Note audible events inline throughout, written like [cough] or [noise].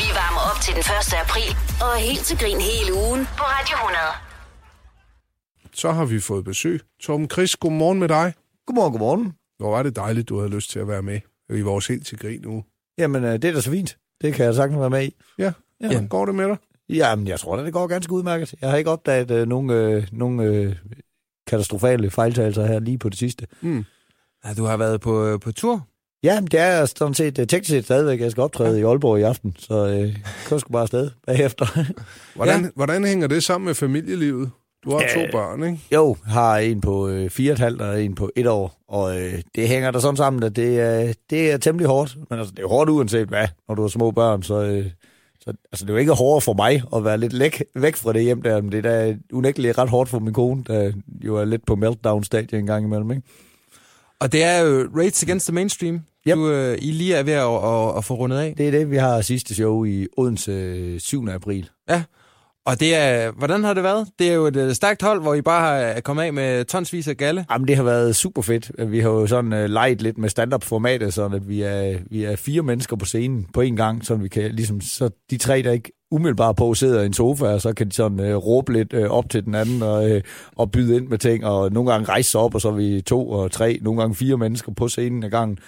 Vi varmer op til den 1. april og er helt til grin hele ugen på Radio 100. Så har vi fået besøg. Torben Chris, godmorgen med dig. Godmorgen, godmorgen. Hvor var det dejligt, du havde lyst til at være med i vores helt til grin uge. Jamen, øh, det er da så fint. Det kan jeg sagtens være med i. Ja, Ja. ja. går det med dig? Jamen, jeg tror da, det går ganske udmærket. Jeg har ikke opdaget øh, nogen, øh, nogen øh, katastrofale fejltagelser her lige på det sidste. Mm. Ja, du har været på, øh, på tur. Ja, det er sådan set teknisk set stadigvæk. Jeg skal optræde i Aalborg i aften, så øh, kører sgu bare afsted bagefter. [laughs] Hvordan, Ja. ja. hvordan hænger det sammen med familielivet? Du har to Øh, børn, ikke? jo, har en på øh, fire og et halvt og en på et år, og øh, det hænger der sådan sammen, at det, øh, det er temmelig hårdt. Men altså, det er hårdt uanset hvad, når du har små børn, så... Øh, så altså, det er jo ikke hårdere for mig at være lidt læk, væk fra det hjem der, men det er da unægteligt ret hårdt for min kone, der jo er lidt på meltdown-stadie en gang imellem, ikke? Og det er jo Raids Against the Mainstream. Yep. Du, øh, I lige er ved at, at, at få rundet af. Det er det, vi har sidste show i Odense øh, 7. april. Ja. Og det er, hvordan har det været? Det er jo et øh, stærkt hold, hvor I bare har er kommet af med tonsvis af galle. Jamen, det har været super fedt. Vi har jo sådan uh, leget lidt med stand-up-formatet, så at vi er, vi er fire mennesker på scenen på en gang, så vi kan ligesom, så de tre, der ikke umiddelbart på sidder i en sofa, og så kan de sådan uh, råbe lidt uh, op til den anden og, uh, og byde ind med ting, og nogle gange rejse sig op, og så er vi to og tre, nogle gange fire mennesker på scenen ad gangen.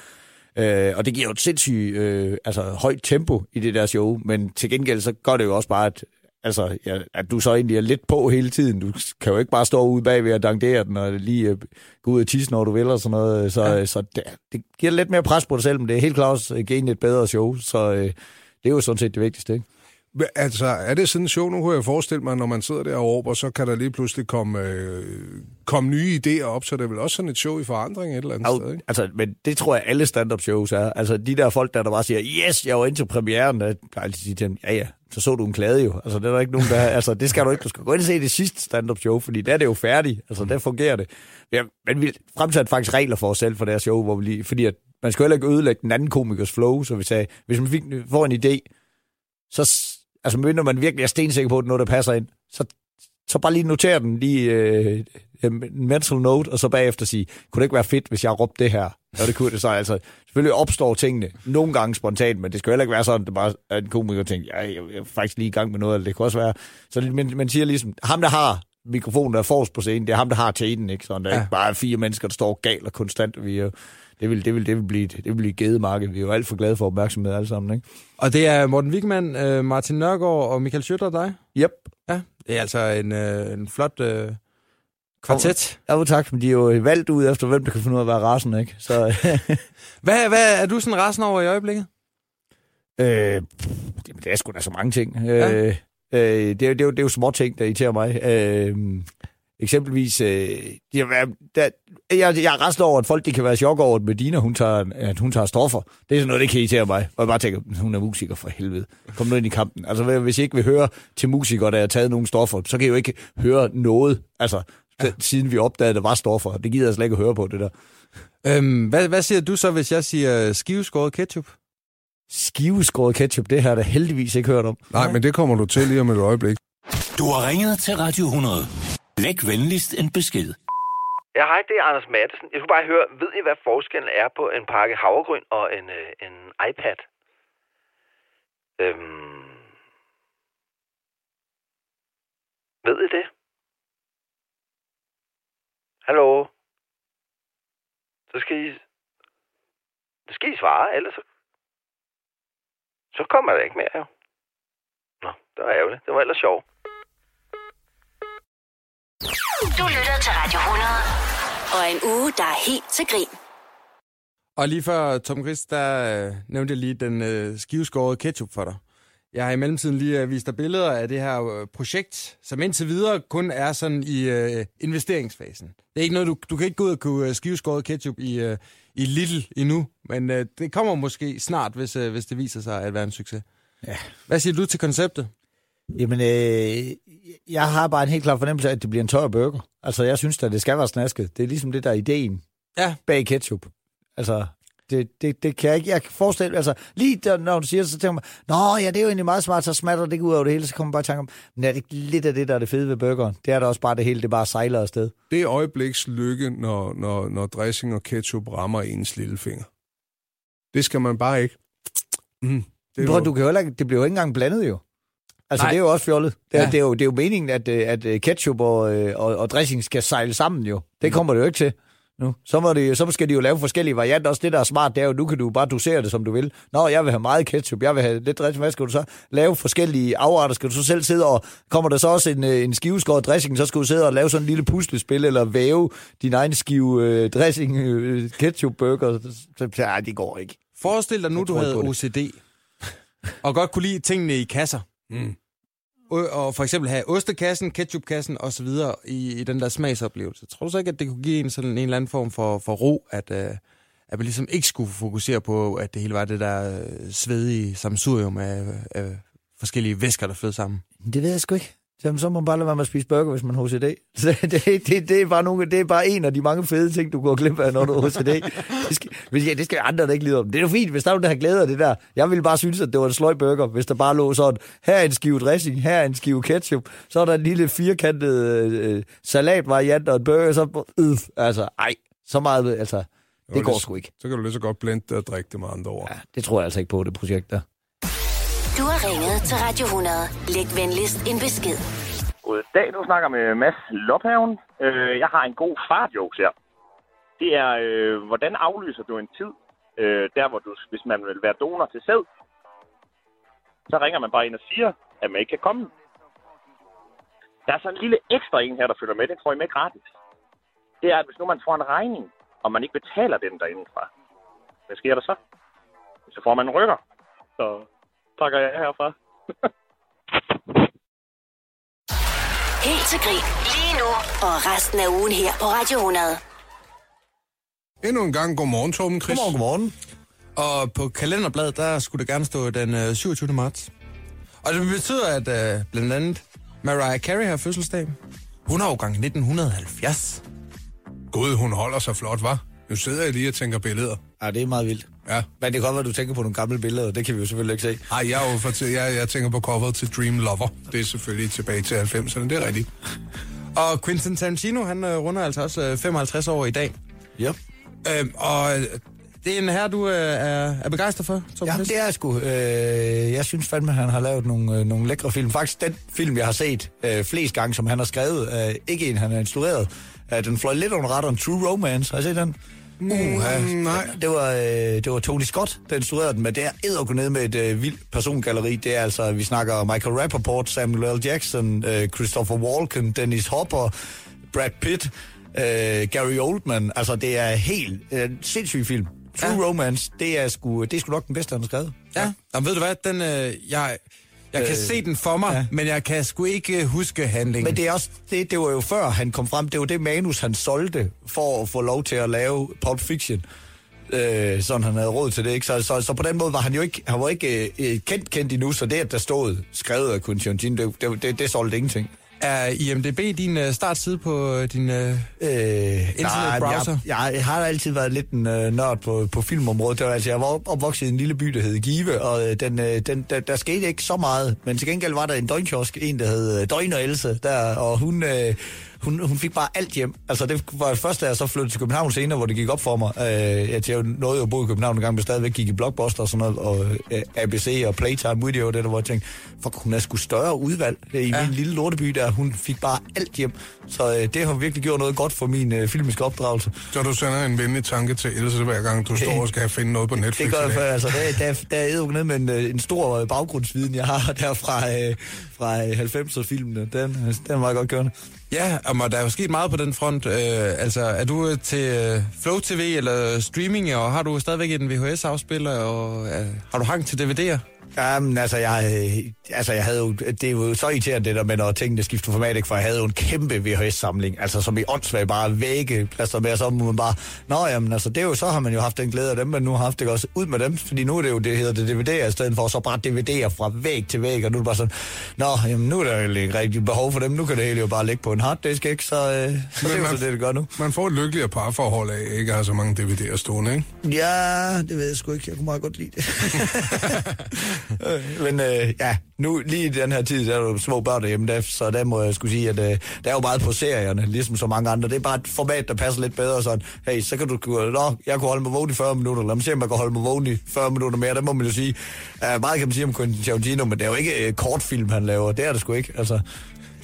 Uh, og det giver jo et sindssygt uh, altså, højt tempo i det der show, men til gengæld så gør det jo også bare, at altså, ja, at du så egentlig er lidt på hele tiden. Du kan jo ikke bare stå ude bagved og dangdere den, og lige uh, gå ud og tisse, når du vil, og sådan noget. Så, ja. så det, det giver lidt mere pres på dig selv, men det er helt klart også at give en et bedre show, så uh, det er jo sådan set det vigtigste, ikke? Altså, er det sådan en show, nu kunne jeg forestille mig, når man sidder der og så kan der lige pludselig komme, øh, komme nye idéer op, så det er vel også sådan et show i forandring et eller andet sted, Au, ikke? altså, men det tror jeg, alle stand-up shows er. Altså, de der folk, der, der bare siger, yes, jeg var ind til premieren, der plejer altid at sige til dem, ja ja, så så du en klade jo. Altså, det er der ikke nogen, der... altså, det skal du ikke. Du skal gå ind og se det sidste stand-up show, fordi der er det jo færdigt. Altså, der fungerer det. Ja, men vi fremsatte faktisk regler for os selv for deres show, hvor vi lige, fordi at man skal heller ikke ødelægge den anden komikers flow, så vi sagde, hvis man fik, får en idé, så, altså, når man virkelig er stensikker på, at det er noget, der passer ind, så, så bare lige notere den lige øh, en mental note, og så bagefter sige, kunne det ikke være fedt, hvis jeg råbte det her? Ja, det kunne det så. Altså, selvfølgelig opstår tingene nogle gange spontant, men det skal heller ikke være sådan, at det bare er en komiker, tænker, ja, jeg er faktisk lige i gang med noget, eller det kan også være. Så man, man siger ligesom, ham der har mikrofonen, der er forrest på scenen, det er ham, der har tæten, ikke? Sådan, der er Ja. ikke bare fire mennesker, der står galt og konstant. Vi er, det vil, det vil, det vil blive, det vil blive gedemarked. Vi er jo alt for glade for opmærksomhed alle sammen, ikke? Og det er Morten Wigman, øh, Martin Nørgaard og Michael Schøtter og dig. Yep. Ja, det er altså en, øh, en flot øh, kvartet. Ja, jo, tak, men de er jo valgt ud efter, hvem der kan finde ud af at være rasen, ikke? Så, [laughs] Hvad, hvad er du sådan resten over i øjeblikket? Øh, pff, jamen, det er sgu da så mange ting. Ja. Øh, øh, det, er, jo- det, er jo, det er jo små ting, der irriterer mig. Øh, eksempelvis, øh, jeg, der, jeg, jeg er ret over, at folk de kan være chok over, at Medina hun tager, at hun tager stoffer. Det er sådan noget, det kan irritere mig. Og jeg bare tænker, hun er musiker for helvede. Kom nu ind i kampen. Altså, hvis I ikke vil høre til musikere, der har taget nogle stoffer, så kan I jo ikke høre noget. Altså, ja. siden vi opdagede, at der var stoffer. Det gider jeg slet ikke at høre på, det der. Øhm, hvad, hvad siger du så, hvis jeg siger skiveskåret ketchup? Skiveskåret ketchup, det har jeg da heldigvis ikke hørt om. Nej, men det kommer du til lige om et øjeblik. Du har ringet til Radio 100. Læg venligst en besked. Ja, hej, det er Anders Madsen. Jeg skulle bare høre, ved I, hvad forskellen er på en pakke havregryn og en, øh, en iPad? Øhm... Ved I det? Hallo? Så skal I... Så skal I svare, ellers så... Så kommer der ikke mere, jo. Nå, det var ærgerligt. Det var ellers sjovt. Du lytter til Radio 100. Og en uge, der er helt til grin. Og lige før, Tom Chris, der øh, nævnte jeg lige den øh, skiveskårede ketchup for dig. Jeg har i mellemtiden lige øh, vist dig billeder af det her øh, projekt, som indtil videre kun er sådan i øh, investeringsfasen. Det er ikke noget, du, du kan ikke gå ud og kunne øh, skiveskåret ketchup i, øh, i Lidl endnu, men øh, det kommer måske snart, hvis, øh, hvis det viser sig at være en succes. Ja. Hvad siger du til konceptet? Jamen, øh, jeg har bare en helt klar fornemmelse af, at det bliver en tør burger. Altså, jeg synes at det skal være snasket. Det er ligesom det, der er ideen Ja, bag ketchup. Altså, det, det, det kan jeg ikke. Jeg kan forestille altså, lige der, når du siger det, så tænker man, nå ja, det er jo egentlig meget smart, så smatter det ikke ud over det hele, så kommer man bare i tanke om, men er det ikke lidt af det, der er det fede ved burgeren? Det er da også bare det hele, det bare sejler afsted. Det er øjebliks lykke, når, når, når dressing og ketchup rammer ens lillefinger. Det skal man bare ikke. Mm. Det Prøv, jo- du kan jo heller ikke, det bliver jo ikke engang blandet jo. Altså, Nej. Det er jo også fjollet. Det er, Ja. det, er jo, det er jo meningen, at, øh, at øh, ketchup og, øh, og, og dressing skal sejle sammen jo. Det kommer det jo ikke til nu. Så, må det, så skal de jo lave forskellige varianter. Også det, der er smart, det er jo, nu kan du bare dosere det, som du vil. Nå, jeg vil have meget ketchup, jeg vil have lidt dressing. Hvad skal du så lave forskellige afarter? Skal du så selv sidde og... Kommer der så også en, en skiveskåret dressing, så skal du sidde og lave sådan en lille puslespil, eller væve din egen skive øh, dressing, øh, ketchup burger. Så, ja, det går ikke. Forestil dig nu, du havde OCD, og godt kunne lide tingene i kasser. Mm. Og, og for eksempel have ostekassen, ketchupkassen og så videre i, i den der smagsoplevelse. Tror du så ikke, at det kunne give en sådan en eller anden form for, for ro, at, øh, at man ligesom ikke skulle fokusere på, at det hele var det der øh, svedige samsurium af, af forskellige væsker, der flød sammen? Det ved jeg sgu ikke. Jamen, så må man bare lade være med at spise burger, hvis man har OCD. [laughs] Så det, det, det, er bare nogle, det er bare en af de mange fede ting, du går glip af, når du har OCD. Det skal, ja, det skal andre da ikke lide om. Det er jo fint, hvis der er nogen, der har glæde af det der. Jeg ville bare synes, at det var en sløj burger, hvis der bare lå sådan, her er en skive dressing, her er en skive ketchup, så er der en lille firkantet øh, salatvariant og en burger, så øh, altså, ej, så meget, altså, det går det- sgu ikke. Så kan du lige så godt blende det og drikke det med andre ord. Ja, det tror jeg altså ikke på, det projekt der. Du har ringet til Radio 100. Læg venligst en besked. Goddag, du snakker med Mads Lophaven. Øh, jeg har en god fartjokes her. Det er, øh, hvordan aflyser du en tid, øh, der hvor du, hvis man vil være donor til sæd, så ringer man bare ind og siger, at man ikke kan komme. Der er så en lille ekstra en her, der følger med. Den får I med gratis. Det er, at hvis nu man får en regning, og man ikke betaler den derindefra, hvad sker der så? Så får man en rykker. Så takker jeg herfra. [laughs] Helt til grin. Lige nu. Og resten af ugen her på Radio 100. Endnu en gang godmorgen, Torben Chris. Godmorgen, godmorgen. Og på kalenderbladet, der skulle det gerne stå den øh, 27. marts. Og det betyder, at øh, blandt andet Mariah Carey har fødselsdag. Hun er årgang 1970. Gud, hun holder sig flot, var. Nu sidder jeg lige og tænker billeder. Ja, det er meget vildt. Ja. Men det kan godt være, at du tænker på nogle gamle billeder, det kan vi jo selvfølgelig ikke se. Ej, jeg, er jo for jeg, jeg tænker på coveret til Dream Lover. Det er selvfølgelig tilbage til 90'erne, det er rigtigt. Og Quentin Tarantino, han øh, runder altså også øh, 55 år i dag. Ja. Øhm, og øh, det er en her, du øh, er, er begejstret for, Tom Ja, Chris? det er jeg sgu. Øh, jeg synes fandme, han har lavet nogle, øh, nogle lækre film. Faktisk den film, jeg har set øh, flest gange, som han har skrevet, øh, ikke en, han har instrueret. Øh, den fløj lidt under radaren, True Romance. Har I set den? Uh, nej. Det var, øh, det var Tony Scott, der instruerede den, men det er ned med et øh, vildt persongalleri. Det er altså, vi snakker Michael Rappaport, Samuel L. Jackson, øh, Christopher Walken, Dennis Hopper, Brad Pitt, øh, Gary Oldman. Altså, det er helt øh, sindssyg film. True Ja. ja. Romance, det er, sgu, det er sgu nok den bedste, han har skrevet. Ja, og ved du hvad, den, øh, jeg, jeg kan Øh, se den for mig, ja. men jeg kan sgu ikke øh, huske handlingen. Men det er også, det, det var jo før han kom frem, det var det manus, han solgte for at få lov til at lave Pulp Fiction. Øh, sådan han havde råd til det, ikke? Så, så, så på den måde var han jo ikke, han var ikke øh, kendt, kendt endnu, så det, at der stod skrevet af Quentin Tarantino, det, det, det, det solgte ingenting. Er IMDB din øh, startside på øh, din... Øh... Øh, Internetbrowser? Jeg, jeg, har altid været lidt en øh, nørd på, på filmområdet. Det var, altså, jeg var opvokset i en lille by, der hed Give, og øh, den, øh, den, der, der skete ikke så meget. Men til gengæld var der en døgnkiosk, en der hed øh, Døgn og Else, der, og hun, øh, hun, hun fik bare alt hjem. Altså det var først, da jeg så flyttede til København senere, hvor det gik op for mig. Øh, at jeg nåede jo at bo i København en gang, men stadigvæk gik i Blockbuster og sådan noget, og øh, ABC og Playtime Video, det der, hvor jeg tænkte, fuck, hun er sgu større udvalg øh, i ja. min lille lorteby, der hun fik bare alt hjem. Så øh, det har virkelig gjort noget godt for min øh, filmiske opdragelse. Så du sender en venlig tanke til Else, hver gang du står og skal finde noget på Netflix. Det gør jeg, for, altså, der, der, der er ned med en, øh, en stor øh, baggrundsviden, jeg har [laughs] der fra, øh, fra øh, 90'er-filmene. Den, den var jeg godt kørende. Ja, og der er jo sket meget på den front. Øh, altså, er du øh, til øh, Flow TV eller streaming, og har du stadigvæk en VHS-afspiller, og øh, har du hang til DVD'er? Jamen, altså, jeg, altså, jeg havde jo, det er jo så irriterende det der med, når tingene skifter format, ikke? for jeg havde jo en kæmpe VHS-samling, altså som i åndssvagt bare vægge plaster med, og så må man bare, nå jamen, altså, det er jo, så har man jo haft den glæde af dem, men nu har haft det også ud med dem, fordi nu er det jo, det hedder det DVD'er, i stedet for så bare DVD'er fra væg til væg, og nu er det bare sådan, nå, jamen, nu er der jo ikke rigtig behov for dem, nu kan det hele jo bare ligge på en harddisk, ikke? Så, øh, så det er jo man- så det, det gør nu. Man får et lykkeligere parforhold af ikke at have så mange DVD'er stående, ikke? Ja, det ved jeg sgu ikke, jeg kunne meget godt lide det. [laughs] Øh, [laughs] Men øh, ja, nu lige i den her tid, der er jo små børn derhjemme, der, så der må jeg skulle sige, at øh, der er jo meget på serierne, ligesom så mange andre. Det er bare et format, der passer lidt bedre sådan. Hey, så kan du, nå, jeg kunne holde mig vågen i 40 minutter, lad mig se, om jeg kan holde mig vågen i 40 minutter mere. Der må man jo sige, uh, meget kan man sige om Quentin Tarantino, men det er jo ikke øh, kortfilm, han laver. Det er det sgu ikke. Altså,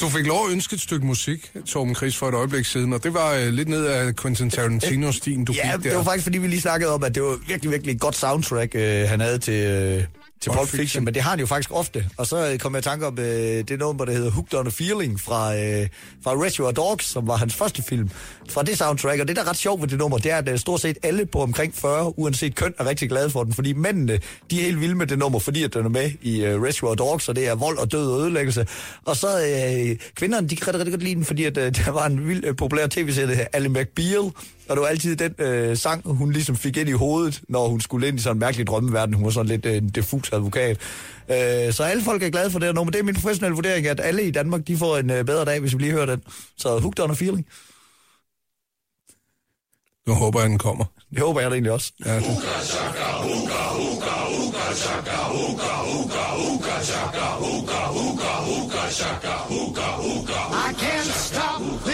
Du fik lov at ønske et stykke musik, Torben Chris, for et øjeblik siden, og det var øh, lidt ned af Quentin Tarantino-stien, du [laughs] ja, fik det der. var faktisk, fordi vi lige snakkede om, at det var virkelig, virkelig et godt soundtrack, øh, han havde til, øh, til Pulp Fiction. Fiction. men det har han jo faktisk ofte. Og så øh, kom jeg i tanke om øh, det nummer, der hedder Hooked on a Feeling fra, øh, fra Reservoir Dogs, som var hans første film. Fra det soundtrack, og det der er ret sjovt ved det nummer, det er, at øh, stort set alle på omkring 40, uanset køn, er rigtig glade for den, fordi mændene, de er helt vilde med det nummer, fordi at den er med i øh, Reservoir Dogs, og det er vold og død og ødelæggelse. Og så øh, kvinderne, de kan rigtig, rigtig godt lide den, fordi at, øh, der var en vild øh, populær tv-serie, der Ally McBeal, og det var altid den øh, sang, hun ligesom fik ind i hovedet, når hun skulle ind i sådan en mærkelig drømmeverden. Hun var sådan lidt øh, en diffus advokat. Øh, så alle folk er glade for det her nummer. Det er min professionelle vurdering, at alle i Danmark, de får en øh, bedre dag, hvis vi lige hører den. Så hooked on a feeling. Nu håber jeg, den kommer. Det håber jeg da egentlig også. Ja, det. I can't stop this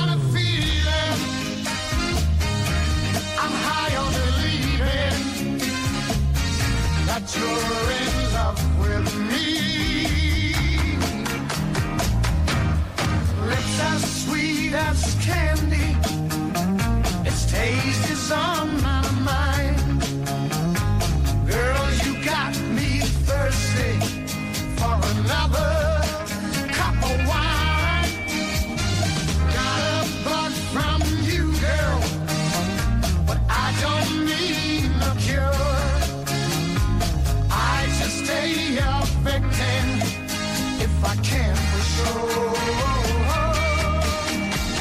a if I can for sure.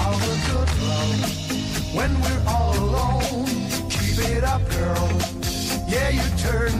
All the good love when we're all alone. Keep it up, girl. Yeah, you turn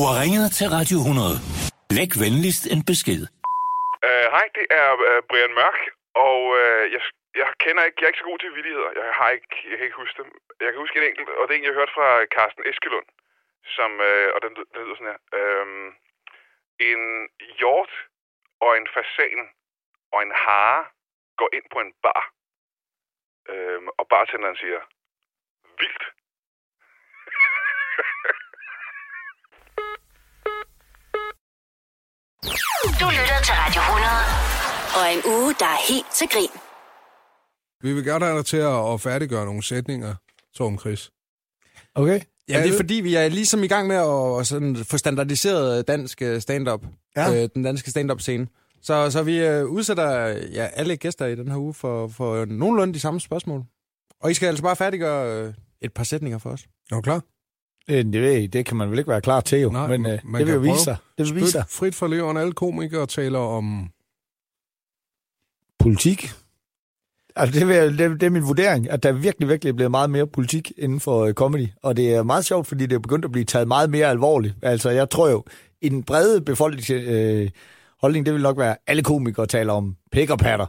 Du har ringet til Radio 100. Læg venligst en besked. Uh, hej, det er uh, Brian Mørk, og uh, jeg, jeg kender ikke, jeg er ikke så god til vildigheder. Jeg har ikke, jeg kan ikke huske dem. Jeg kan huske en enkelt, og det er en, jeg hørte fra Carsten Eskelund, som, uh, og den, den lyder sådan her. Uh, en hjort og en fasan og en hare går ind på en bar, uh, og bartenderen siger, vildt. Du lytter til Radio 100. Og en uge, der er helt til grin. Vi vil gerne have dig til at, færdiggøre nogle sætninger, Torben Chris. Okay. Ja, det er fordi, vi er ligesom i gang med at sådan få standardiseret dansk øh, stand-up. Ja. Øh, den danske stand-up-scene. Så, så vi øh, udsætter ja, alle gæster i den her uge for, for nogenlunde de samme spørgsmål. Og I skal altså bare færdiggøre øh, et par sætninger for os. Er du klar? Øh, Det, det kan man vel ikke være klar til jo, Nej, men øh, det vil jo vise sig. Det vil vise sig. Frit for leveren. Alle komikere taler om... Politik. Altså, det, vil, det, det er min vurdering, at der virkelig, virkelig er blevet meget mere politik inden for øh, comedy. Og det er meget sjovt, fordi det er begyndt at blive taget meget mere alvorligt. Altså, jeg tror jo, i den brede befolknings øh, holdning, det vil nok være, alle komikere taler om pæk og patter.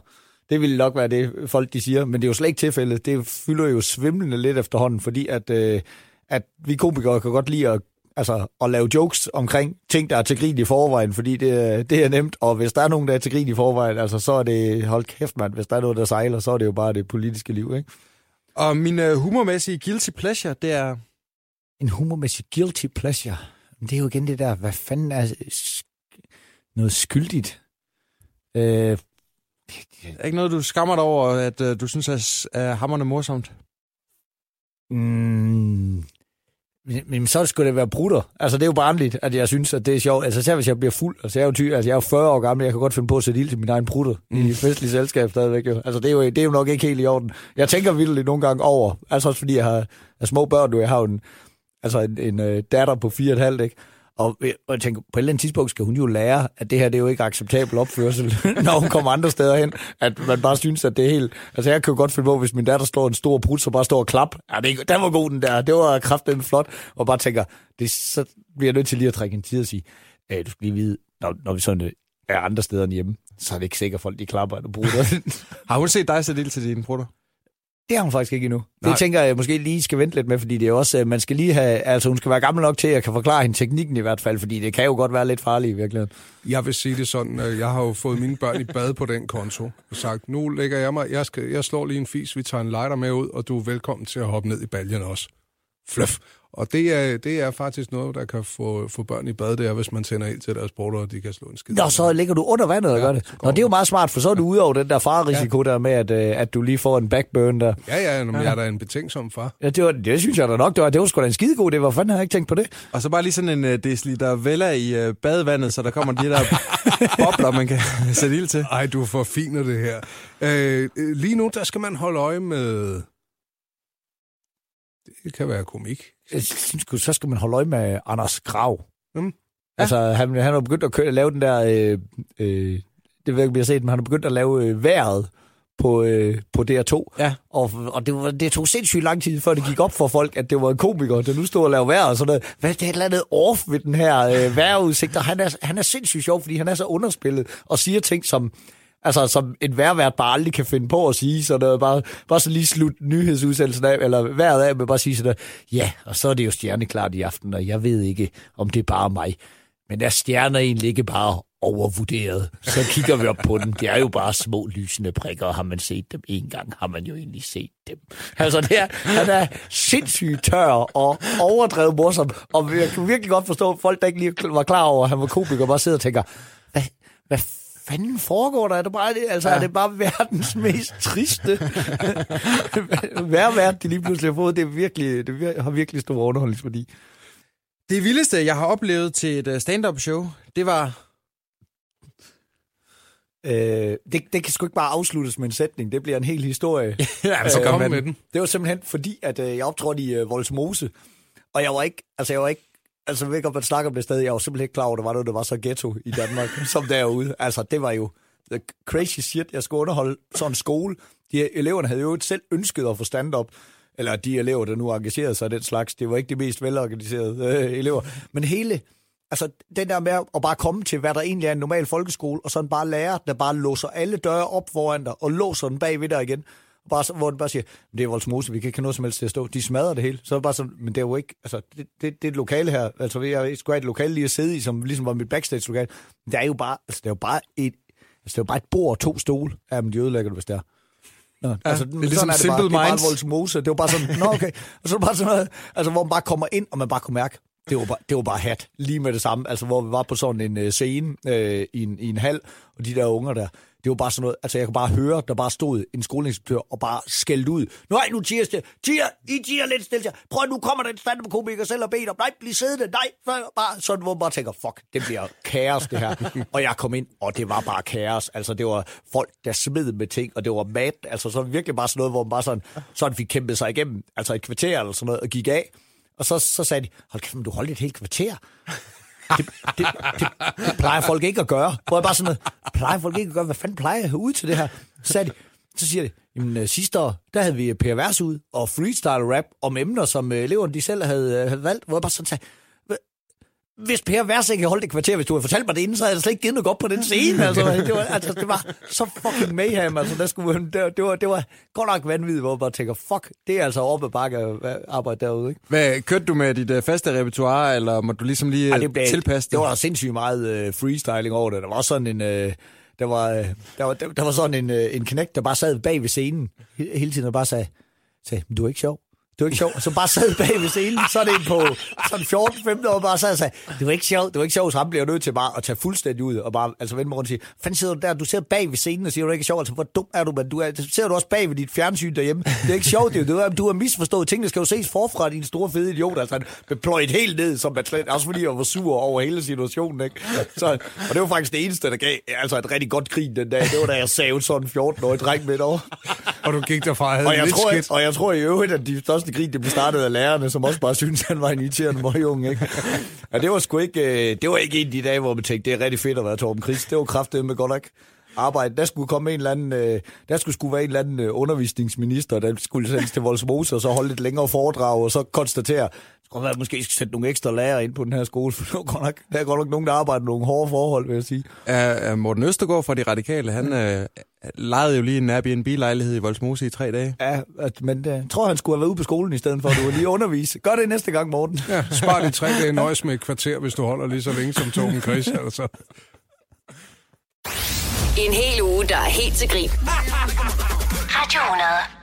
Det vil nok være det, folk de siger, men det er jo slet ikke tilfældet. Det fylder jo svimlende lidt efterhånden, fordi at, øh, at vi komikere kan godt lide at, altså, at lave jokes omkring ting, der er til grin i forvejen, fordi det, er- det er nemt, og hvis der er nogen, der er til grin i forvejen, altså, så er det, hold kæft mand, hvis der er noget, der sejler, så er det jo bare det politiske liv, ikke? Og min øh, humormæssige guilty pleasure, det er... En humormæssig guilty pleasure. Det er jo igen det der, hvad fanden er noget skyldigt? Øh, Er ikke noget, du skammer dig over, at øh, du synes er, er hammerne morsomt? Mm, men, så skulle det være brutter. Altså, det er jo barnligt, at jeg synes, at det er sjovt. Altså, selv hvis jeg bliver fuld, altså, jeg er jo, ty, altså, jeg er jo 40 år gammel, jeg kan godt finde på at sætte ild til min egen brutter mm. i festlig selskab stadigvæk. Jo. Altså, det er, jo, det er jo nok ikke helt i orden. Jeg tænker vildt nogle gange over, altså også fordi jeg har, er små børn nu, jeg har jo en, altså en, en øh, datter på 4,5, ikke? Og, øh, og jeg tænker, på et eller andet tidspunkt skal hun jo lære, at det her det er jo ikke acceptabel opførsel, [laughs] når hun kommer andre steder hen. At man bare synes, at det er helt... Altså jeg kan jo godt finde på, hvis min datter står en stor brud, så bare står og klap. Ja, det, den var god den der. Det var kraften flot. Og bare tænker, det, så bliver jeg nødt til lige at trække en tid og sige, øh, du skal lige vide, når, når vi sådan øh, er andre steder end hjemme, så er det ikke sikkert, at folk de klapper, at du bruger det. Har hun set dig sætte ild til din brutter? Det har hun faktisk ikke endnu. Nej. Det tænker jeg måske lige skal vente lidt med, fordi det er også, øh, man skal lige have, altså hun skal være gammel nok til, at jeg kan forklare hende teknikken i hvert fald, fordi det kan jo godt være lidt farligt i virkeligheden. Jeg vil sige det sådan, øh, jeg har jo fået mine børn i bad på den konto, og sagt, nu lægger jeg mig, jeg, skal, jeg slår lige en fis, vi tager en lighter med ud, og du er velkommen til at hoppe ned i baljen også. Fløf. Og det er, det er faktisk noget, der kan få, få børn i bad, det er, hvis man tænder ind til deres border, og de kan slå en skid. Nå, så ligger du under vandet og Ja, gør det. Nå, det er jo meget smart, for så er du ude over den der farerisiko der med, at, øh, at du lige får en backburn der. Ja, ja, men jeg er da en betænksom far. Ja, det, var, det synes jeg da nok, det var, det var sgu da en skidegod, det var fanden, jeg havde ikke tænkt på det. Og så bare lige sådan en uh, deciliter Vella i uh, badevandet, så der kommer de der bobler, man kan [laughs] sætte ild til. Ej, du forfiner det her. Øh, øh, lige nu, der skal man holde øje med... Det kan være komik. Jeg synes, så skal man holde øje med Anders Grav. Mm. Ja. Altså, han, han har begyndt at køre, lave den der... Øh, øh, det ved jeg ikke, om jeg har set, men han har begyndt at lave øh, vejret på, øh, på DR2. Ja. Og, og det, var, det tog sindssygt lang tid, før det gik op for folk, at det var en komiker, der nu stod og lavede vejr og sådan noget. Hvad, det er et eller andet off ved den her øh, vejrudsigt, og han er, han er sindssygt sjov, fordi han er så underspillet og siger ting, som, altså, som en værvært bare aldrig kan finde på at sige. Så noget. bare, bare så lige slut nyhedsudsendelsen af, eller vejret af, men bare sige sådan ja, og så er det jo stjerneklart i aften, og jeg ved ikke, om det er bare mig. Men er stjerner egentlig ikke bare overvurderet? Så kigger vi op på den. Det er jo bare små lysende prikker, og har man set dem en gang, har man jo egentlig set dem. Altså, det er, han er sindssygt tør og overdrevet morsom, og jeg kan virkelig godt forstå, at folk, der ikke lige var klar over, at han var komiker, bare sidder og tænker, hvad, hvad fanden foregår der? Er det bare, det? Altså, ja. er det bare verdens mest triste [laughs] værvært, de lige pludselig har fået? Det, er virkelig, det har virkelig stor underholdningsværdi. Det vildeste, jeg har oplevet til et øh, stand-up show, det var... Øh, det, det kan sgu ikke bare afsluttes med en sætning. Det bliver en hel historie. [laughs] ja, Så Øh, kom men med den. Det var simpelthen fordi, at øh, jeg optrådte i øh, Voldsmose, og jeg var ikke, altså jeg var ikke, altså jeg ved ikke, om man snakker om det sted, jeg var simpelthen ikke klar over, at der var noget, der var så ghetto i Danmark, [laughs] som derude. Altså det var jo crazy shit, jeg skulle underholde sådan en skole. De eleverne havde jo selv ønsket at få stand-up, eller de elever, der nu engagerede sig i den slags, det var ikke de mest velorganiserede øh, elever. Men hele, altså den der med at bare komme til, hvad der egentlig er en normal folkeskole, og sådan bare lære, der bare låser alle døre op foran dig, og låser den bag ved dig igen. Bare, så- hvor den bare siger, det er Voldsmose, vi kan ikke have noget som helst til at stå. De smadrer det hele. Så er det bare sådan, men det er jo ikke, altså, det, det, det er et lokale her. Altså, jeg skulle have et lokale lige at sidde i, som ligesom var mit backstage-lokale. Det er jo bare, altså, det er jo bare et, altså, det er jo bare et bord og to stole. Ja, men de ødelægger det, hvis det er. Nå, ja, altså, det er ligesom sådan Simple bare, det er bare Minds. Voldsmose. Det var bare sådan, nå okay. Og så er det bare sådan noget, altså, hvor man bare kommer ind, og man bare kunne mærke, det var bare, det var bare hat, lige med det samme. Altså, hvor vi var på sådan en uh, scene uh, i, en, i en hal, og de der unger der, det var bare sådan noget, altså jeg kunne bare høre, der bare stod en skoleinspektør og bare skældte ud. Nej, nu tiger stille. Tiger, I tiger lidt stille. Prøv nu kommer der en stand på komiker selv og beder om. Nej, bliv siddende. Nej, så bare sådan, hvor man bare tænker, fuck, det bliver kaos det her. og jeg kom ind, og det var bare kaos. Altså det var folk, der smed med ting, og det var mad. Altså så virkelig bare sådan noget, hvor man bare sådan, sådan fik kæmpet sig igennem, altså et kvarter eller sådan noget, og gik af. Og så, så sagde de, hold kæft, men du holdt et helt kvarter. Det, det, det, det, plejer folk ikke at gøre. Hvor jeg bare sådan noget, plejer folk ikke at gøre? Hvad fanden plejer jeg ud til det her? Så, sagde de, så siger de, jamen øh, sidste år, der havde vi Per Vers ud og freestyle rap om emner, som øh, eleverne de selv havde, øh, havde valgt. Hvor jeg bare sådan sagde, hvis Per Vers ikke holdt et kvarter, hvis du havde fortalt mig det inden, så havde jeg slet ikke givet noget godt på den scene. Altså, det, var, altså, det var så fucking mayhem. Altså, der skulle, det, det, var, det var godt nok vanvittigt, hvor jeg bare tænker, fuck, det er altså op ad bakke arbejde derude. Ikke? Hvad, kørte du med dit uh, faste repertoire, eller må du ligesom lige Ej, uh, det, blev, tilpasse det? det var sindssygt meget uh, freestyling over det. Der var sådan en... Uh, der var, uh, der, var, der, der var sådan en, uh, en knæk, der bare sad bag ved scenen he- hele tiden og bare sagde, sagde du er ikke sjov. Det var ikke sjovt. Så bare sad bag ved scenen, så det en på sådan 14-15 år, bare sad og sagde, det var ikke sjovt, det var ikke sjovt, så han bliver nødt til bare at tage fuldstændig ud, og bare altså vende mig rundt og sige, fanden sidder du der, du sidder bag ved scenen og siger, du er ikke sjovt, altså hvor dum er du, men du er, sidder du også bag ved dit fjernsyn derhjemme, det er ikke sjovt, det er, jo- du har misforstået tingene, skal jo ses forfra, din store fede idiot, altså han blev pløjet helt ned, som man slet, også fordi jeg var sur over hele situationen, ikke? Så, og det var faktisk det eneste, der gav altså et rigtig godt grin den dag, det var da jeg savede sådan en 14-årig dreng midt over. Og du gik derfra og havde Og jeg, lidt tror, skidt. og jeg tror i øvrigt, at de første grin, det blev startet af lærerne, som også bare syntes, han var en irriterende møgung, ikke? Ja, det var sgu ikke, øh, det var ikke en af de dage, hvor man tænkte, det er rigtig fedt at være Torben Chris. Det var kraftigt med godt nok arbejde. Der skulle komme en eller anden, øh, der skulle, skulle være en eller anden øh, undervisningsminister, der skulle sendes til Voldsmose, og så holde et længere foredrag, og så konstatere, skulle være, at måske skal sætte nogle ekstra lærere ind på den her skole, [laughs] for der er godt nok, der er godt nok nogen, der arbejder nogle hårde forhold, vil jeg sige. Er Morten Østergaard fra De Radikale, han øh, lejede jo lige en Airbnb-lejlighed i Voldsmose i tre dage. Ja, at, men jeg tror, han skulle have været ude på skolen i stedet for, at du var lige undervise. Gør det næste gang, Morten. Ja, spar de tre dage [laughs] nøjes med et kvarter, hvis du holder lige så længe som Torben Chris. Altså. En hel uge, der er helt til grin. Radio 100.